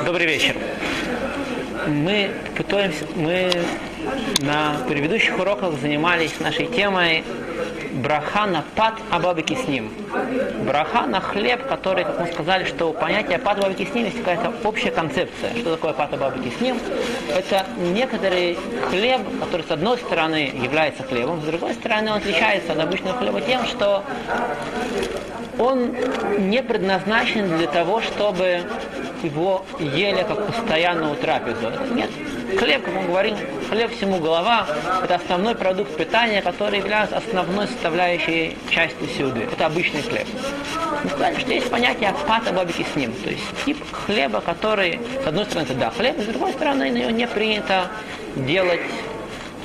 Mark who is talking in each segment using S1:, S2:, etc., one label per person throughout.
S1: Добрый вечер. Мы пытаемся, мы на предыдущих уроках занимались нашей темой браха на пад абабики с ним. Браха на хлеб, который, как мы сказали, что у понятия пад абабики с ним есть какая-то общая концепция. Что такое пад абабики с ним? Это некоторый хлеб, который с одной стороны является хлебом, с другой стороны он отличается от обычного хлеба тем, что он не предназначен для того, чтобы его ели как постоянную трапезу. Нет. Хлеб, как мы говорим, хлеб всему голова, это основной продукт питания, который является основной составляющей частью сюды. Это обычный хлеб. Мы сказали, что есть понятие пата бабики с ним, то есть тип хлеба, который, с одной стороны, это да, хлеб, с другой стороны, на него не принято делать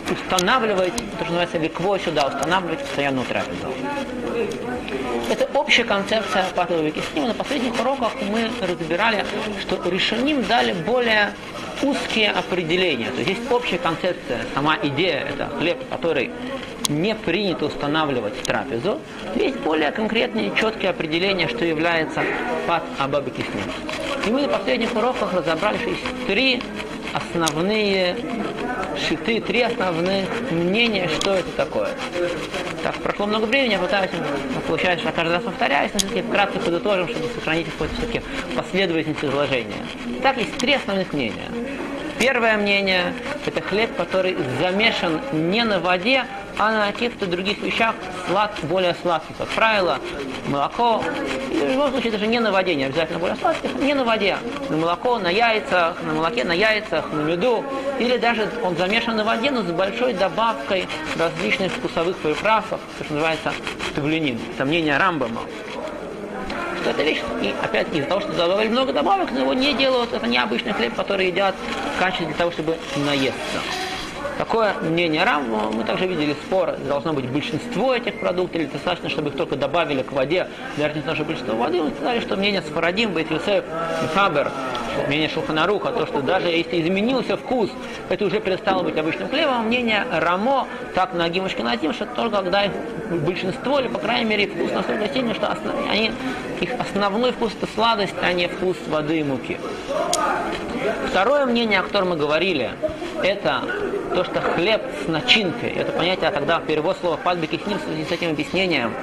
S1: устанавливать, то, что называется ликво сюда, устанавливать постоянную трапезу. Это общая концепция патового векиснima. На последних уроках мы разбирали, что решеним дали более узкие определения. То есть есть общая концепция, сама идея, это хлеб, который не принято устанавливать в трапезу. Есть более конкретные, четкие определения, что является пат абабикисним. И мы на последних уроках разобрали, что есть три основные шиты, три основных мнения, что это такое. Так, прошло много времени, я пытаюсь, получается, что каждый раз повторяюсь, но все-таки вкратце подытожим, чтобы сохранить какое-то все-таки последовательность изложения. Так, есть три основных мнения. Первое мнение – это хлеб, который замешан не на воде, а на каких-то других вещах слад, более сладких. Как правило, молоко, в любом случае даже не на воде, не обязательно более сладких, не на воде. На молоко, на яйцах, на молоке, на яйцах, на меду. Или даже он замешан на воде, но с большой добавкой различных вкусовых приправ, то, что называется тавлинин. Это мнение Рамбама что эта вещь, и опять из-за того, что добавили много добавок, но его не делают, это не обычный хлеб, который едят в качестве для того, чтобы наесться. Такое мнение Рам, мы также видели спор, должно быть большинство этих продуктов, или достаточно, чтобы их только добавили к воде, для того, большинство воды. Мы сказали, что мнение Сфарадим, Бейт Юсеф, Хабер, мнение Шуханаруха, то, что даже если изменился вкус, это уже перестало быть обычным хлебом. Мнение Рамо, так на Гимушке Натим, что только когда их большинство, или по крайней мере вкус настолько сильный, что основ... они, их основной вкус это сладость, а не вкус воды и муки. Второе мнение, о котором мы говорили, это то, что хлеб с начинкой, это понятие, когда перевод слова «падбики» с ним, с этим объяснением,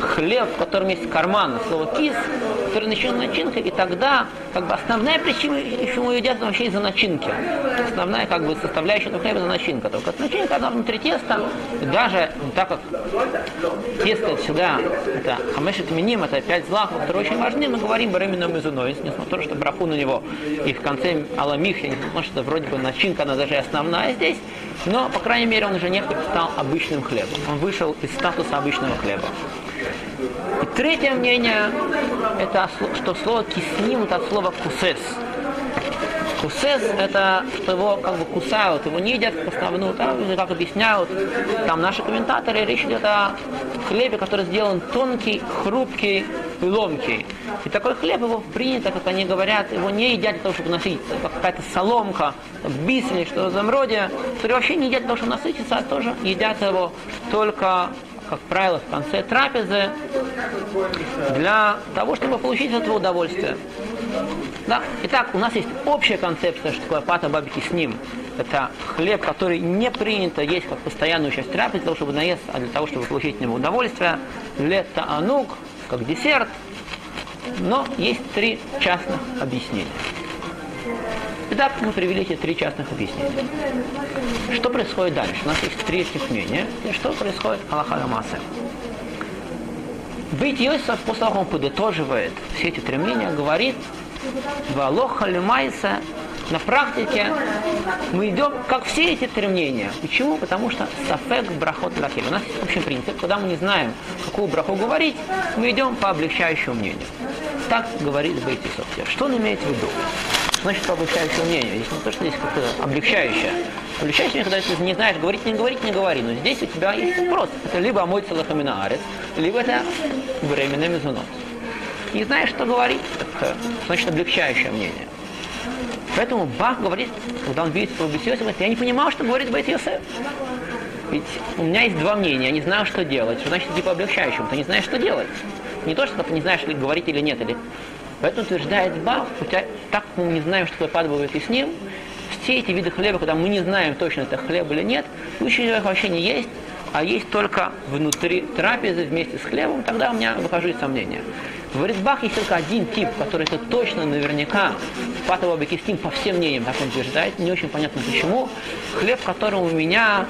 S1: хлеб, в котором есть карман, слово кис, который начинен начинкой, и тогда как бы основная причина, почему едят, вообще из-за начинки. Основная как бы составляющая этого хлеба это начинка. Только начинка она внутри теста, и даже так как тесто всегда это хамешет миним, это пять злаков, которые очень важны, мы говорим баремином мизуной, несмотря на то, что браху на него и в конце аламих, я не знаю, что вроде бы начинка, она даже основная здесь, но, по крайней мере, он уже не стал обычным хлебом. Он вышел из статуса обычного хлеба. И третье мнение, это что слово кисним это от слова кусес. Кусес это что его как бы кусают, его не едят в основную, да, как объясняют там наши комментаторы, речь идет о хлебе, который сделан тонкий, хрупкий и ломкий. И такой хлеб его принято, как они говорят, его не едят для того, чтобы насытиться, как какая-то соломка, как бисер, что в этом роде, которые вообще не едят для того, чтобы насытиться, а тоже едят его только как правило, в конце трапезы для того, чтобы получить это удовольствие. Да? Итак, у нас есть общая концепция, что такое пата бабики с ним. Это хлеб, который не принято есть как постоянную часть трапезы, для того, чтобы наесться, а для того, чтобы получить от него удовольствие. Лето анук, как десерт. Но есть три частных объяснения. Итак, мы привели эти три частных объяснения. Что происходит дальше? У нас есть три этих мнения. И что происходит Аллаха Ламаса? Бейт Йосиф, после того, как он подытоживает все эти три мнения, говорит, Валоха Лимайса, на практике мы идем, как все эти три мнения. Почему? Потому что сафек брахот лахиль. У нас есть общий принцип, когда мы не знаем, какую браху говорить, мы идем по облегчающему мнению. Так говорит Бейт Йосиф. Что он имеет в виду? Значит по мнению. Здесь не то, что здесь как-то облегчающее. Облегчающее, когда ты не знаешь, говорить, не говорить, не говори. Но здесь у тебя есть вопрос. Это либо омой целахаминаарец, либо это временный мезонос. Не знаешь, что говорить, так, значит облегчающее мнение. Поэтому Бах говорит, когда он видит про говорит, я не понимал, что говорит Бейт Йосеф. Ведь у меня есть два мнения, я не знаю, что делать. Значит типа облегчающим? Ты не знаешь, что делать. Не то, что ты не знаешь, говорить или нет, или Поэтому утверждает Бах, хотя так мы не знаем, что падает и с ним, все эти виды хлеба, когда мы не знаем точно, это хлеб или нет, лучше их вообще не есть, а есть только внутри трапезы вместе с хлебом, тогда у меня выхожу из сомнения. В Ридбах есть только один тип, который это точно наверняка патово бекистим по всем мнениям, так он утверждает, не очень понятно почему. Хлеб, в котором у меня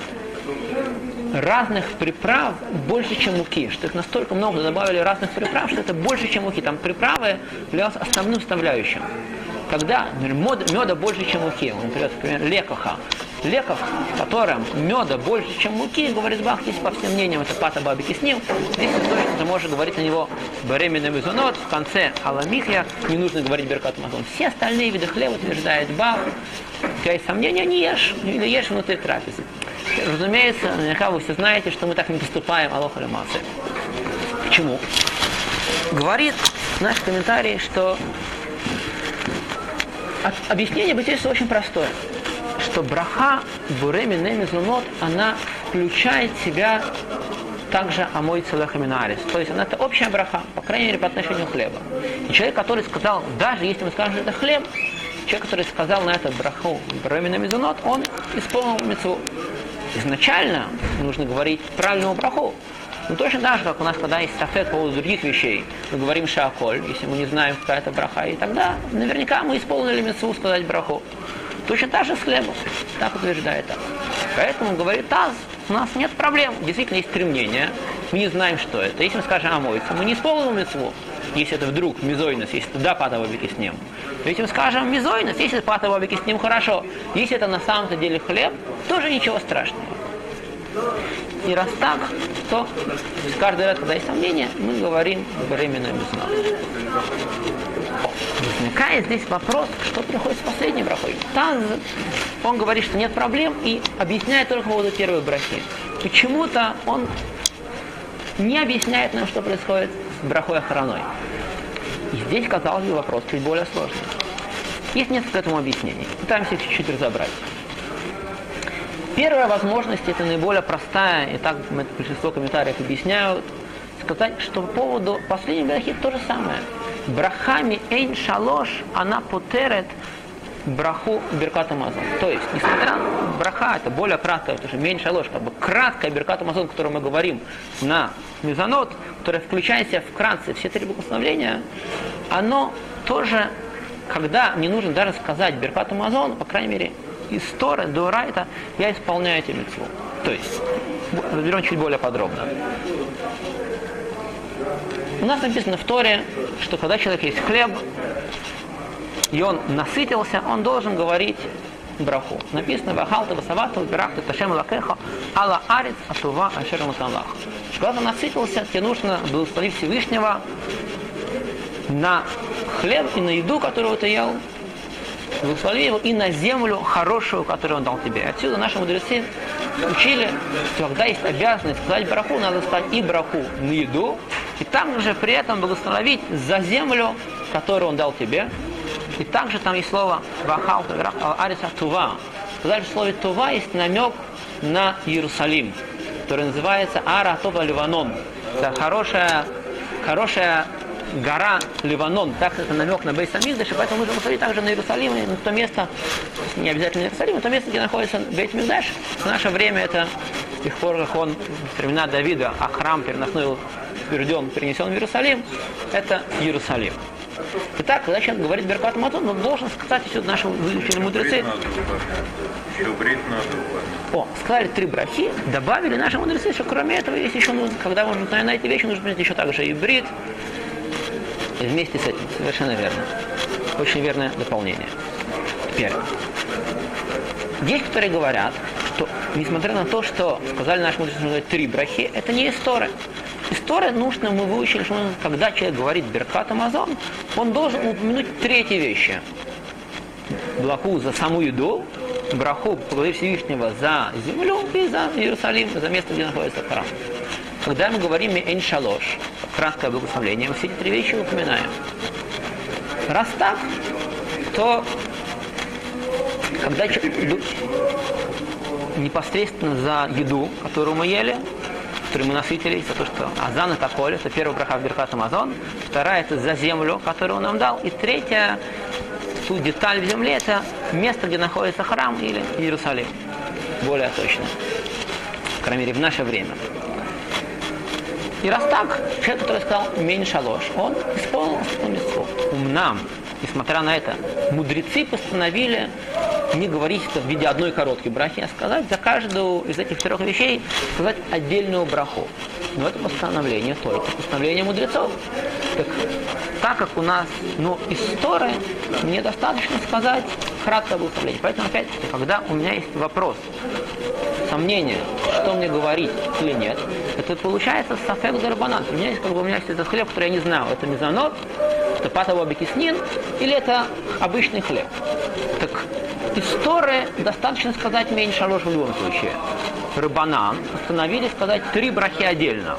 S1: разных приправ больше, чем муки. Что их настолько много добавили разных приправ, что это больше, чем муки. Там приправы являлись основным составляющим. Когда меда больше, чем муки, он например, например лекоха, леков, в котором меда больше, чем муки, говорит Бах, здесь по всем мнениям это пата бабики с ним, здесь точно может говорить на него беременный мезонот, в конце аламихля, не нужно говорить беркат мазон. Все остальные виды хлеба утверждает Бах, у тебя есть сомнения, не ешь, или ешь внутри трапезы. Разумеется, наверняка вы все знаете, что мы так не поступаем, алоха массы. Почему? Говорит наш комментарий, что объяснение бытийства очень простое что браха Буреми Немизунот, она включает в себя также Амой Целехаминарис. То есть она это общая браха, по крайней мере, по отношению хлеба. И человек, который сказал, даже если мы скажем, что это хлеб, человек, который сказал на это браху Буреми Немизунот, он исполнил мецву. Изначально нужно говорить правильному браху. Ну точно так же, как у нас, когда есть стафет по поводу других вещей, мы говорим шаколь, если мы не знаем, какая это браха, и тогда наверняка мы исполнили мецву сказать браху. Точно так же с хлебом. Так утверждает так. Поэтому говорит Таз, у нас нет проблем. Действительно есть три мнения. Мы не знаем, что это. Если мы скажем омоиться, мы не исполним мецву. Если это вдруг мизойнос, если это да, патовобики с ним. Если мы скажем мизойнос, если патовобики с ним, хорошо. Если это на самом деле хлеб, тоже ничего страшного. И раз так, то каждый раз, когда есть сомнения, мы говорим временно без Возникает здесь вопрос, что приходит с последней брахой. Таз, он говорит, что нет проблем и объясняет только по поводу первой брахи. Почему-то он не объясняет нам, что происходит брахой охраной. И здесь, казалось бы, вопрос чуть более сложный. Есть несколько этому объяснений. Пытаемся чуть-чуть разобрать. Первая возможность, это наиболее простая, и так большинство комментариев объясняют, сказать, что по поводу последней брахи то же самое – брахами эйн шалош, она потерет браху берката мазон. То есть, несмотря на браха, это более краткая, потому что меньше шалош, как бы краткая берката мазон, о которой мы говорим на мезонот, которая включает в себя вкратце все три благословления, оно тоже, когда не нужно даже сказать берката мазон, по крайней мере, из Торы до Райта, я исполняю эти митцву. То есть, разберем чуть более подробно. У нас написано в Торе, что когда человек есть хлеб, и он насытился, он должен говорить браху. Написано «Вахалта васавата убирахта ташем лакеха ала арец атува ашер мутанлах». Когда насытился, тебе нужно благословить Всевышнего на хлеб и на еду, которую ты ел, благослови его и на землю хорошую, которую он дал тебе. Отсюда наши мудрецы учили, что когда есть обязанность сказать браху, надо сказать и браху на еду, и также при этом благословить за землю, которую он дал тебе. И также там есть слово «вахал ариса тува». Даже в слове «тува» есть намек на Иерусалим, который называется Ара Това Ливанон. Это хорошая, хорошая гора Ливанон, так это намек на Бейт-Мигдаш, и поэтому нужно посмотреть также на Иерусалим, на то место, не обязательно Иерусалим, то место, где находится Бейт-Мигдаш. В наше время это с тех пор, как он, в времена Давида, а храм переносной перенесен в Иерусалим, это Иерусалим. Итак, когда человек говорит Беркат Матон, он должен сказать еще наши выучили мудрецы. О, сказали три брахи, добавили наши мудрецы, что кроме этого есть еще нужно, когда можно на эти вещи, нужно принять еще также и брит. И вместе с этим, совершенно верно. Очень верное дополнение. Теперь. Есть, которые говорят, что несмотря на то, что сказали наши мудрецы, три брахи, это не история. История нужно, мы выучили, что когда человек говорит Беркат Амазон, он должен упомянуть третьи вещи. Блаху за саму еду, браху поблагодарить Всевышнего за землю и за Иерусалим, за место, где находится храм. Когда мы говорим «Эйн шалош», краткое благословление, мы все эти три вещи упоминаем. Раз так, то когда непосредственно за еду, которую мы ели, которой мы насытились, то, что Азан это поле, это первый браха в Беркат Амазон, вторая это за землю, которую он нам дал, и третья ту деталь в земле, это место, где находится храм или Иерусалим. Более точно. По крайней мере, в наше время. И раз так, человек, который сказал меньше ложь, он исполнил митцву. Умнам, несмотря на это, мудрецы постановили не говорить это в виде одной короткой брахи, а сказать за каждую из этих трех вещей сказать отдельную браху. Но это постановление только постановление мудрецов. Так, так как у нас, ну, из Торы, мне достаточно сказать краткое благословение. Поэтому, опять-таки, когда у меня есть вопрос, сомнение, что мне говорить или нет, это получается сафек дарбанан. У меня есть, как бы, у меня есть этот хлеб, который я не знаю, это мезонот, это патово или это обычный хлеб. Так из Торы достаточно сказать меньше ложь в любом случае. Рыбанан установили сказать три брахи отдельно.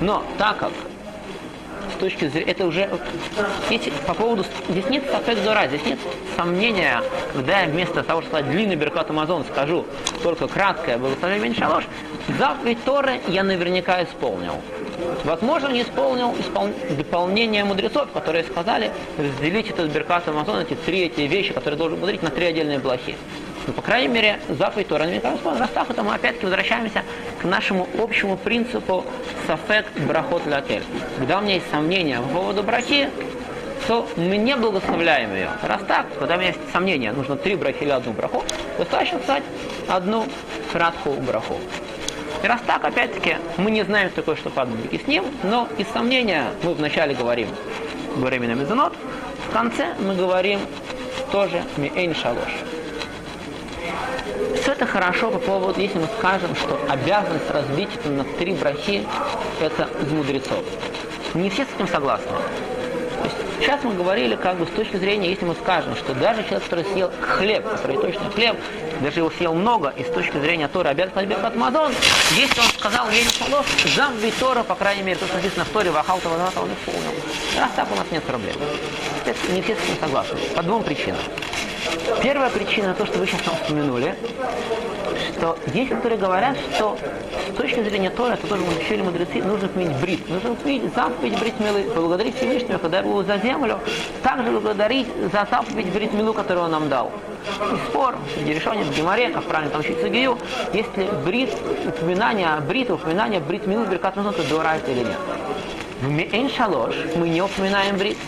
S1: Но так как с точки зрения, это уже, здесь, по поводу, здесь нет сафек дора, здесь нет сомнения, когда я вместо того, чтобы сказать длинный беркат Амазон, скажу только краткое благословение ложь, заповедь Торы я наверняка исполнил. Возможно, не исполнил испол... дополнение мудрецов, которые сказали разделить этот Беркат Амазон, эти три эти вещи, которые должен говорить, на три отдельные блохи. Ну, по крайней мере, заповедь Тора наверняка исполнена. Раз это мы опять-таки возвращаемся к нашему общему принципу сафек брахот лакель. Когда у меня есть сомнения по поводу брахи, то мы не благословляем ее. Раз так, когда у меня есть сомнения, нужно три брахи или одну браху, достаточно сказать одну краткую браху. И раз так, опять-таки, мы не знаем, что такое, что падбики с ним, но из сомнения мы вначале говорим на мезонот, в конце мы говорим тоже миэйн шалош. Все это хорошо по поводу, если мы скажем, что обязанность разбить это на три брахи, это из мудрецов. Не все с этим согласны. Сейчас мы говорили, как бы с точки зрения, если мы скажем, что даже человек, который съел хлеб, который точно хлеб, даже его съел много, и с точки зрения Тора обязан Беркат Мадон, если он сказал Ейн Шалош, зам Тора, по крайней мере, то, что написано в Торе, Вахал Тавадата, он исполнил. Раз так у нас нет проблем. Не все с этим согласны. По двум причинам. Первая причина, то, что вы сейчас нам упомянули, что есть, которые говорят, что с точки зрения Тора, это тоже учили мудрецы, нужно отменить брит. Нужно отменить заповедь брит милы, поблагодарить Всевышнего, когда его за землю, также благодарить за заповедь брит милу, которую он нам дал. И спор среди решения в Геморе, как правильно там учить Гию, если брит, упоминание брит, упоминание брит милу, беркат это дуарайт или нет. В Меэн Шалош мы не упоминаем брит.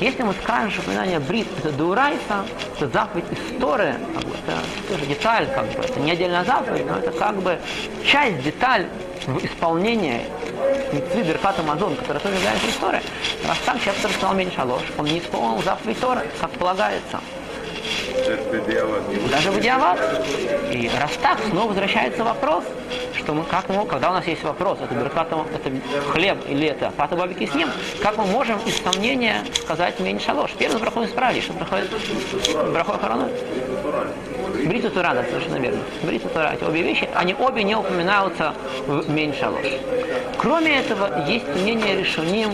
S1: Если мы скажем, что упоминание брит это дуурайса, это заповедь истории, как бы, это тоже деталь, как бы, это не отдельная заповедь, но это как бы часть, деталь в исполнении митцвы Беркат Амазон, которая тоже является историей. Раз так человек, который сказал меньше ложь, он не исполнил заповедь Торы, как полагается. Даже в диават. И раз так, снова возвращается вопрос, что мы как мы, когда у нас есть вопрос, это беркатом, это хлеб или это пата бабики с ним, как мы можем из сомнения сказать меньше ложь? Первый брахой исправили, что проходит брахой хорону. Бриту Тура, да, совершенно верно. Бриту Тура, эти обе вещи, они обе не упоминаются в меньше ложь. Кроме этого, есть мнение решеним,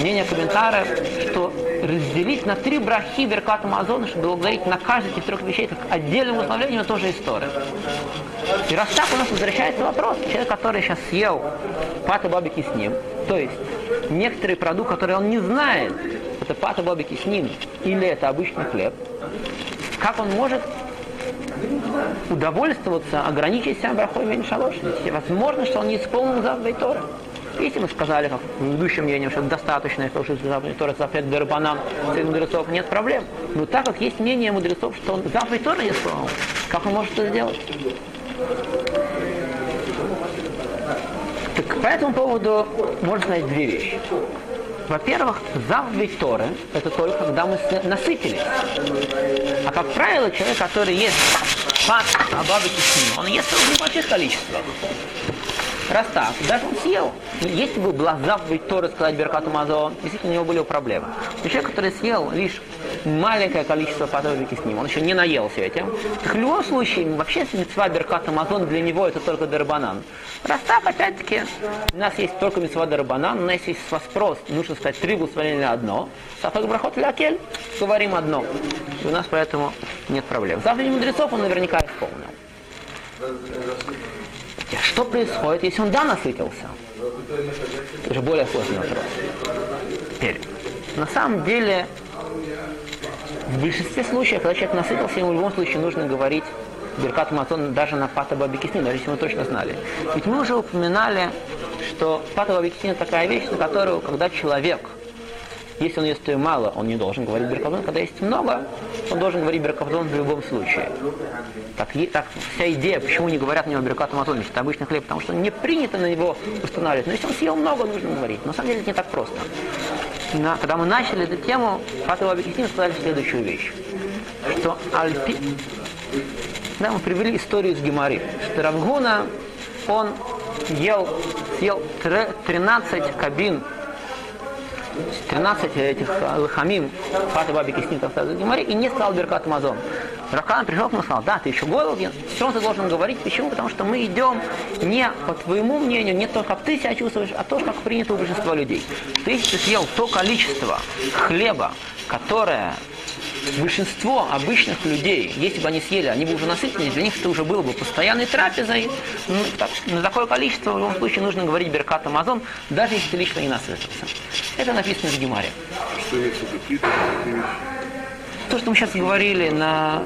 S1: мнение комментариев, что разделить на три брахи Беркат Амазона, чтобы благодарить на каждой из трех вещей, как отдельным условлением, тоже история. И раз так у нас возвращается вопрос, человек, который сейчас съел пата бабики с ним, то есть некоторый продукт, который он не знает, это пата бабики с ним или это обычный хлеб, как он может удовольствоваться, ограничить себя брахой меньше. Возможно, что он не исполнил заповедь Тора. Мы сказали, как в предыдущем мнении, что достаточно, заповедь Тора запрет Дарбанан, среди мудрецов нет проблем. Но так как есть мнение мудрецов, что он заповедь Тора не исполнил, как он может это сделать? Так по этому поводу можно сказать две вещи. Во-первых, заповедь Торы – это только когда мы насытились. А как правило, человек, который ест пат, а бабочки с ним, он ест в небольших количествах. Раз так, даже он съел. Если бы была заповедь Торы сказать Беркату Мазо, действительно у него были проблемы. Но человек, который съел лишь маленькое количество подобики с ним, он еще не наелся этим, так в любом случае, вообще мецва Беркат Амазон для него это только Дарбанан. Раз так, опять-таки, у нас есть только мецва Дарбанан, у нас есть спрос, нужно сказать три благословения одно, Сафак Брахот Лякель, говорим одно. И у нас поэтому нет проблем. Заповедь мудрецов он наверняка исполнил. Что происходит, если он да насытился? Это же более сложный вопрос. Теперь, на самом деле, в большинстве случаев, когда человек насытился, ему в любом случае нужно говорить Беркат Мазон даже на Пата Бабикисни, даже если мы точно знали. Ведь мы уже упоминали, что Пата Бабикисни такая вещь, на которую, когда человек если он ест ее мало, он не должен говорить беркавзон. Когда есть много, он должен говорить беркавзон в любом случае. Так, так вся идея, почему не говорят на него беркат амазон, это обычный хлеб, потому что не принято на него устанавливать. Но если он съел много, нужно говорить. Но на самом деле это не так просто. На, когда мы начали эту тему, Патова объяснил, сказали следующую вещь. Что Альпи... Да, мы привели историю из Гемари. Что Равгуна, он ел, съел 13 кабин 13 этих лахамим, фата бабики с ним, так сказать, и не сказал Беркат Амазон. Рахан пришел к нему и сказал, да, ты еще голоден, все ты должен говорить. Почему? Потому что мы идем не по твоему мнению, не то, как ты себя чувствуешь, а то, как принято у большинства людей. Ты съел то количество хлеба, которое большинство обычных людей, если бы они съели, они бы уже насытились, для них это уже было бы постоянной трапезой. Ну, так, на такое количество в любом случае нужно говорить Беркат Амазон, даже если ты лично не насытился. Это написано в Гемаре. То, что мы сейчас говорили на...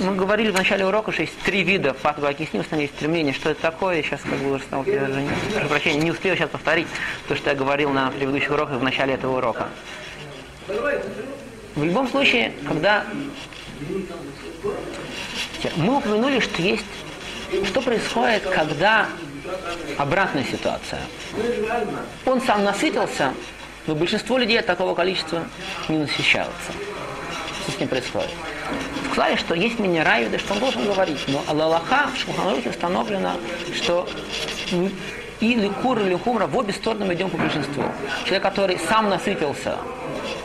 S1: Мы говорили в начале урока, что есть три вида фатва с там есть стремление, что это такое, сейчас как бы уже стал, прошу прощения, не успел сейчас повторить то, что я говорил на предыдущих уроках в начале этого урока. В любом случае, когда мы упомянули, что есть, что происходит, когда обратная ситуация. Он сам насытился, но большинство людей от такого количества не насыщаются. Что с ним происходит? Сказали, что есть минерайвиды, что он должен говорить, но Аллаха в Шуханрухе установлено, что или кур, или хумра, в обе стороны идем по большинству. Человек, который сам насытился,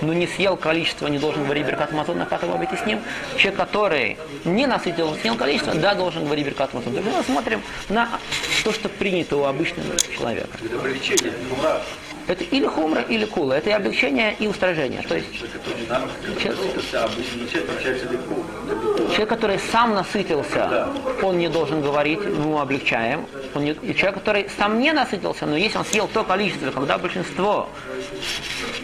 S1: но не съел количество, не должен говорить Беркат Мазон, на пятого быть с ним. Человек, который не насытил, съел количество, да, должен говорить Беркат Мазон. Мы смотрим на то, что принято у обычного человека.
S2: Это
S1: это или хумра, или кула. Это и облегчение, и устражение. То есть человек, который сам насытился, он не должен говорить, мы облегчаем. Он не, и человек, который сам не насытился, но если он съел то количество, когда большинство,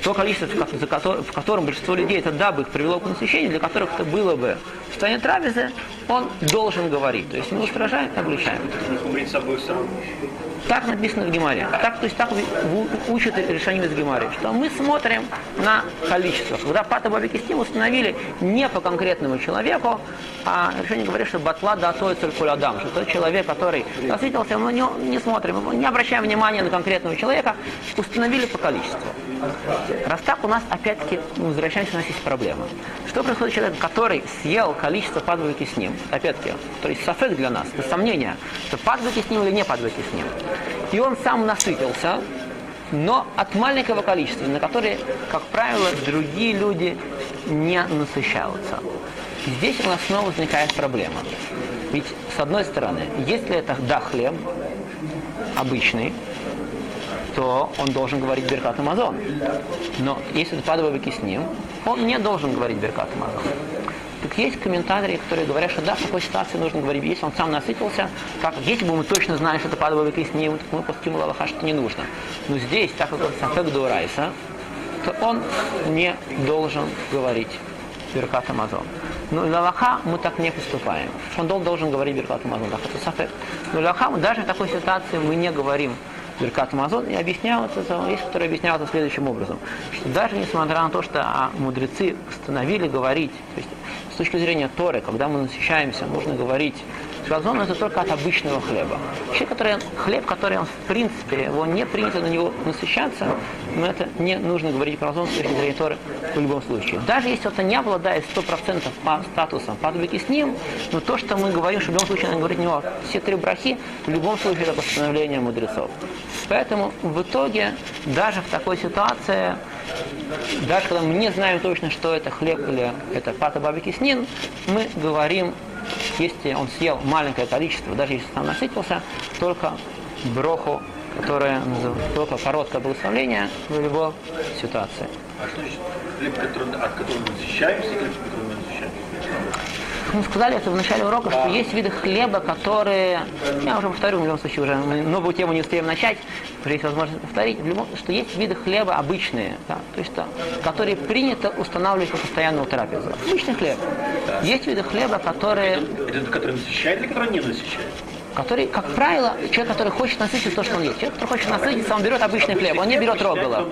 S1: то количество, в котором большинство людей это да бы их привело к насыщению, для которых это было бы в состоянии трапезы, он должен говорить. То есть мы устражаем, облегчаем. Так написано в Гемаре. Так, то есть так учат решение из Гемари, что мы смотрим на количество. Когда Пата Бабики установили не по конкретному человеку, а решение говорит, что батла да то адам, что тот человек, который насытился, мы не, не смотрим, не обращаем внимания на конкретного человека, установили по количеству. Раз так, у нас опять-таки, возвращаемся, у нас есть проблема. Что происходит с человеком, который съел количество падвайки с ним, опять-таки, то есть сафек для нас, это сомнение, что падвайки с ним или не падвайки с ним. И он сам насытился, но от маленького количества, на которые, как правило, другие люди не насыщаются. Здесь у нас снова возникает проблема. Ведь, с одной стороны, если это да, хлеб обычный, то он должен говорить Беркат Амазон. Но если падовый с ним, он не должен говорить Беркат Амазон. Так есть комментаторы, которые говорят, что да, в такой ситуации нужно говорить, если он сам насытился, как, если бы мы точно знали, что это падовый с ним, мы постимул Аллаха, что не нужно. Но здесь, так как это Сафек Дуарайса, то он не должен говорить Беркат Амазон. Но для Аллаха мы так не поступаем. Он должен говорить Беркат Амазон, так это Сафек. Но для Аллаха даже в такой ситуации мы не говорим Беркат Амазон, и объяснял это, есть, которые объясняют это следующим образом, что даже несмотря на то, что а, мудрецы установили говорить, то есть с точки зрения Торы, когда мы насыщаемся, нужно говорить Газон это только от обычного хлеба. Человек, который, хлеб, который он в принципе, его не принято на него насыщаться, но это не нужно говорить про газон с точки зрения Торы в любом случае. Даже если это не обладает 100% по статусом падубики с ним, но то, что мы говорим, что в любом случае надо говорить него все три брахи, в любом случае это постановление мудрецов. Поэтому в итоге, даже в такой ситуации, даже когда мы не знаем точно, что это хлеб или это пата бабики снин, мы говорим если он съел маленькое количество, даже если сам насытился, только броху, которая только короткое благословление в любой ситуации.
S2: А что значит хлеб, от которого мы защищаемся, хлеб, который мы защищаемся?
S1: Мы сказали это в начале урока, что есть виды хлеба, которые, я уже повторю, в любом случае уже новую тему не успеем начать, уже есть возможность повторить, в любом, что есть виды хлеба обычные, да, то есть, да, которые принято устанавливать по постоянную трапезу. Обычный хлеб. Есть виды хлеба, которые
S2: Это который насыщает или который не насыщает?
S1: который, как правило, человек, который хочет насытиться то, что он ест. Человек, который хочет насытиться, он берет обычный хлеб, он не берет рогала.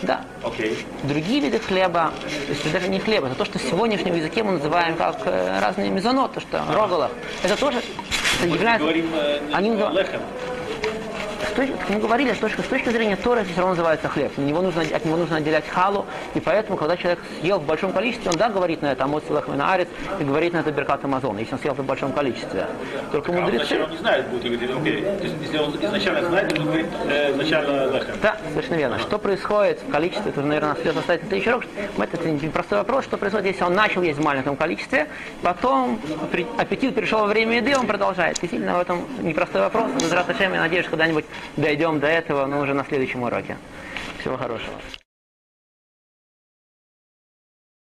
S1: Да.
S2: Окей.
S1: Другие виды хлеба, то есть даже не хлеба, это то, что в сегодняшнем языке мы называем как э, разные мезонот, то, что роголов. Это тоже это является...
S2: говорим э,
S1: Они называют-
S2: лехем.
S1: С точки- как мы говорили, с точки, с точки зрения Торы это все равно называется хлеб. На него нужно, от него нужно отделять халу, и поэтому, когда человек съел в большом количестве, он да, говорит на это амос на арец и говорит на это беркат Амазон, если он съел это в большом количестве. Только
S2: А он
S1: мудрецы...
S2: изначально он не знает, будет и говорит, окей. То есть, если он изначально знает, то он говорит э, изначально лехем.
S1: Да, совершенно верно. Что происходит в количестве, это, наверное, придется оставить на следующий урок. Это непростой вопрос, что происходит, если он начал есть в маленьком количестве, потом аппетит перешел во время еды, он продолжает. Действительно, в этом непростой вопрос. Без я надеюсь, когда-нибудь дойдем до этого, но уже на следующем уроке. Всего хорошего.